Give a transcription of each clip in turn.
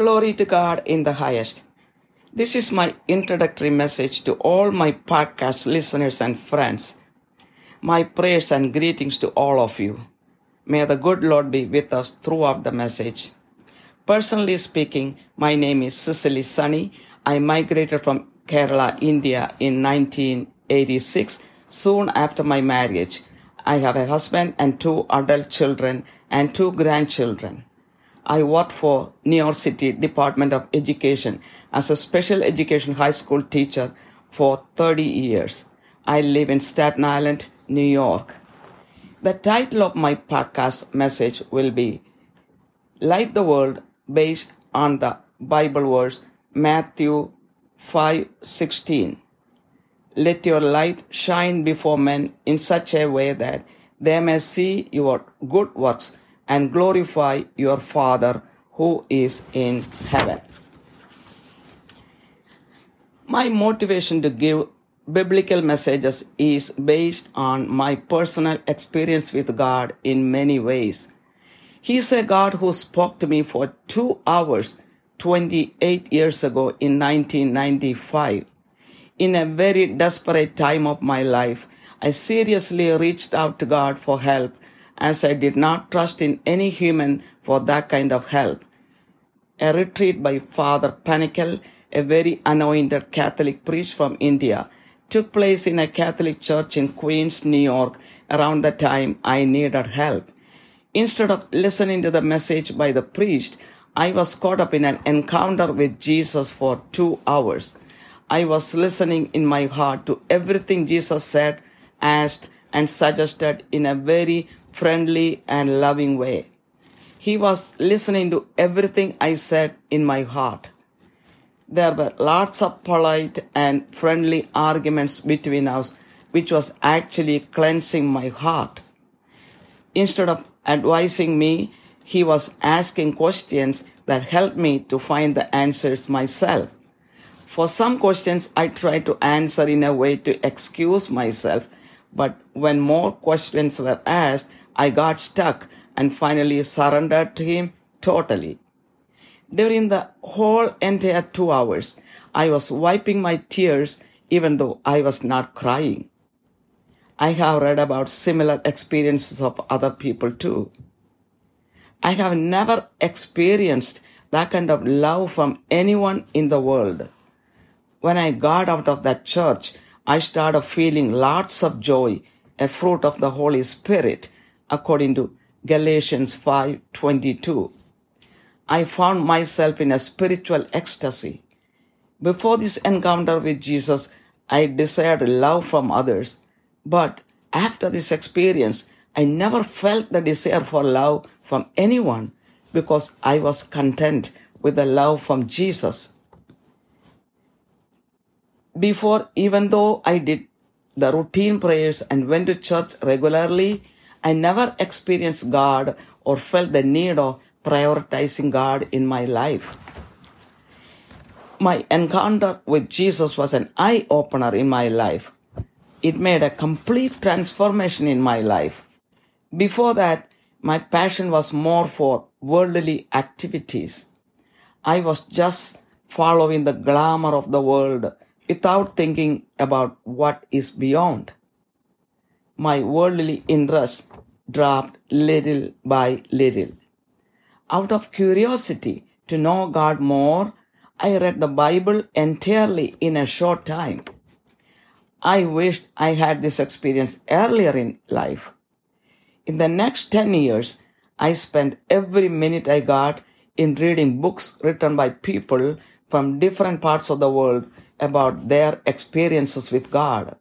Glory to God in the highest. This is my introductory message to all my podcast listeners and friends. My prayers and greetings to all of you. May the good Lord be with us throughout the message. Personally speaking, my name is Cicely Sunny. I migrated from Kerala, India in 1986, soon after my marriage. I have a husband and two adult children and two grandchildren. I worked for New York City Department of Education as a special education high school teacher for 30 years. I live in Staten Island, New York. The title of my podcast message will be Light the World based on the Bible verse Matthew 5:16. Let your light shine before men in such a way that they may see your good works and glorify your Father who is in heaven. My motivation to give biblical messages is based on my personal experience with God in many ways. He is a God who spoke to me for two hours 28 years ago in 1995. In a very desperate time of my life, I seriously reached out to God for help as I did not trust in any human for that kind of help. A retreat by Father Panackal, a very anointed Catholic priest from India, took place in a Catholic church in Queens, New York around the time I needed help. Instead of listening to the message by the priest, I was caught up in an encounter with Jesus for two hours. I was listening in my heart to everything Jesus said, asked, and suggested in a very friendly and loving way. He was listening to everything I said in my heart. There were lots of polite and friendly arguments between us, which was actually cleansing my heart. Instead of advising me, he was asking questions that helped me to find the answers myself. For some questions, I tried to answer in a way to excuse myself, but when more questions were asked, I got stuck and finally surrendered to him totally. During the whole entire two hours, I was wiping my tears even though I was not crying. I have read about similar experiences of other people too. I have never experienced that kind of love from anyone in the world. When I got out of that church, I started feeling lots of joy, a fruit of the Holy Spirit, according to Galatians 5:22. I found myself in a spiritual ecstasy. Before this encounter with Jesus, I desired love from others, but after this experience, I never felt the desire for love from anyone because I was content with the love from Jesus. Before, even though I did the routine prayers and went to church regularly, I never experienced God or felt the need of prioritizing God in my life. My encounter with Jesus was an eye opener in my life. It made a complete transformation in my life. Before that, my passion was more for worldly activities. I was just following the glamour of the world without thinking about what is beyond. My worldly interest dropped little by little. Out of curiosity to know God more, I read the Bible entirely in a short time. I wished I had this experience earlier in life. In the next 10 years, I spent every minute I got in reading books written by people from different parts of the world about their experiences with God.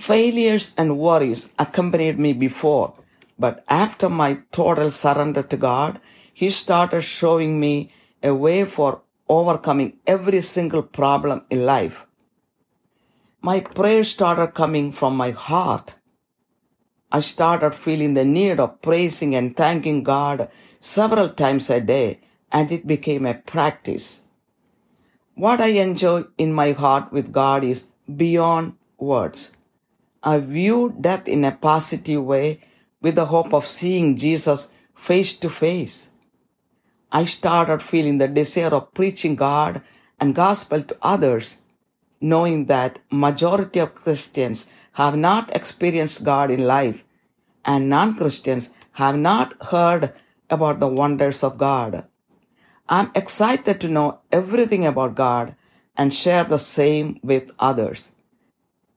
Failures and worries accompanied me before, but after my total surrender to God, He started showing me a way for overcoming every single problem in life. My prayers started coming from my heart. I started feeling the need of praising and thanking God several times a day, and it became a practice. What I enjoy in my heart with God is beyond words. I view death in a positive way with the hope of seeing Jesus face to face. I started feeling the desire of preaching God and gospel to others, knowing that majority of Christians have not experienced God in life and non-Christians have not heard about the wonders of God. I'm excited to know everything about God and share the same with others.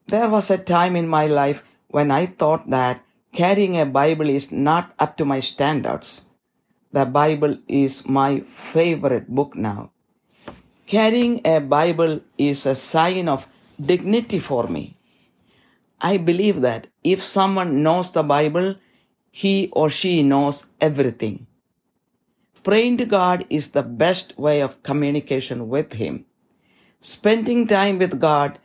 There was a time in my life when I thought that carrying a Bible is not up to my standards. The Bible is my favorite book now. Carrying a Bible is a sign of dignity for me. I believe that if someone knows the Bible, he or she knows everything. Praying to God is the best way of communication with Him. Spending time with God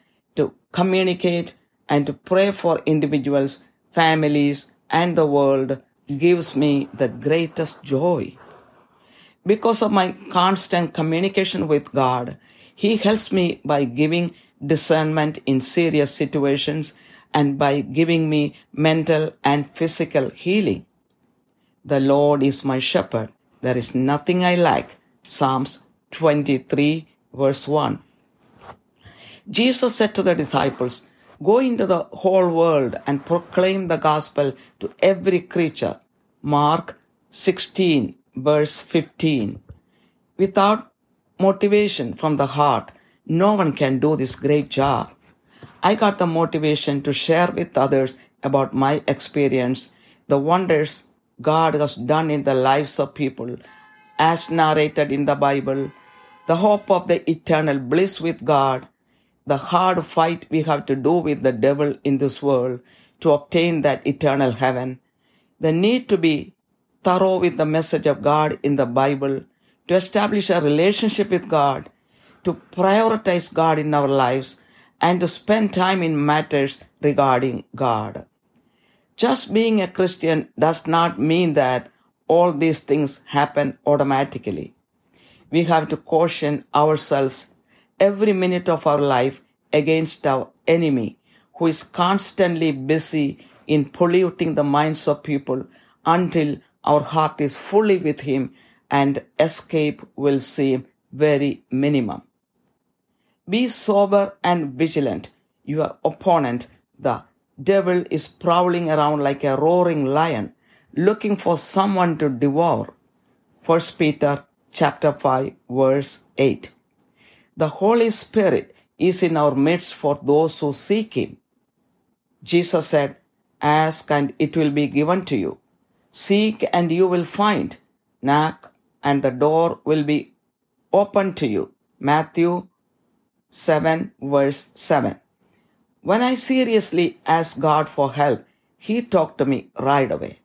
communicate and to pray for individuals, families, and the world gives me the greatest joy. Because of my constant communication with God, He helps me by giving discernment in serious situations and by giving me mental and physical healing. The Lord is my shepherd. There is nothing I lack. Psalms 23 verse 1. Jesus said to the disciples, Go into the whole world and proclaim the gospel to every creature. Mark 16 verse 15. Without motivation from the heart, no one can do this great job. I got the motivation to share with others about my experience, the wonders God has done in the lives of people, as narrated in the Bible, the hope of the eternal bliss with God, the hard fight we have to do with the devil in this world to obtain that eternal heaven, the need to be thorough with the message of God in the Bible, to establish a relationship with God, to prioritize God in our lives, and to spend time in matters regarding God. Just being a Christian does not mean that all these things happen automatically. We have to caution ourselves every minute of our life against our enemy who is constantly busy in polluting the minds of people until our heart is fully with him and escape will seem very minimum. Be sober and vigilant. Your opponent, the devil, is prowling around like a roaring lion, looking for someone to devour. 1 Peter chapter 5 verse 8. The Holy Spirit is in our midst for those who seek Him. Jesus said, Ask and it will be given to you. Seek and you will find. Knock and the door will be opened to you. Matthew 7 verse 7. When I seriously asked God for help, He talked to me right away.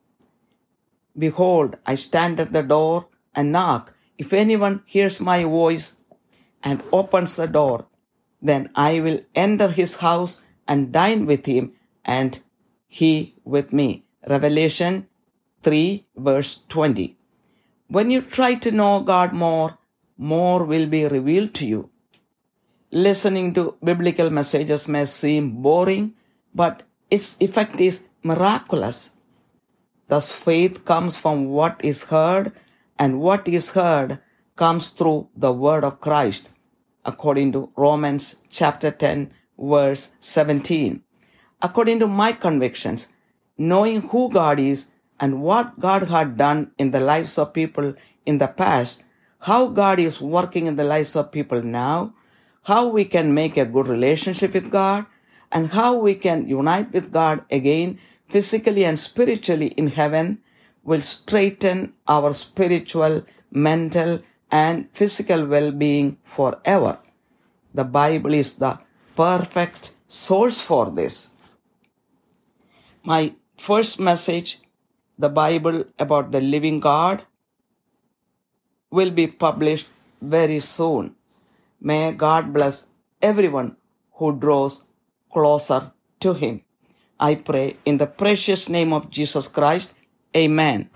Behold, I stand at the door and knock. If anyone hears my voice and opens the door, then I will enter his house and dine with him and he with me. Revelation 3 verse 20. When you try to know God more, more will be revealed to you. Listening to biblical messages may seem boring, but its effect is miraculous. Thus, faith comes from what is heard, and what is heard comes through the word of Christ, according to Romans chapter 10, verse 17. According to my convictions, knowing who God is and what God had done in the lives of people in the past, how God is working in the lives of people now, how we can make a good relationship with God, and how we can unite with God again physically and spiritually in heaven will straighten our spiritual, mental, and physical well-being forever. The Bible is the perfect source for this. My first message, the Bible about the living God, will be published very soon. May God bless everyone who draws closer to Him. I pray in the precious name of Jesus Christ. Amen.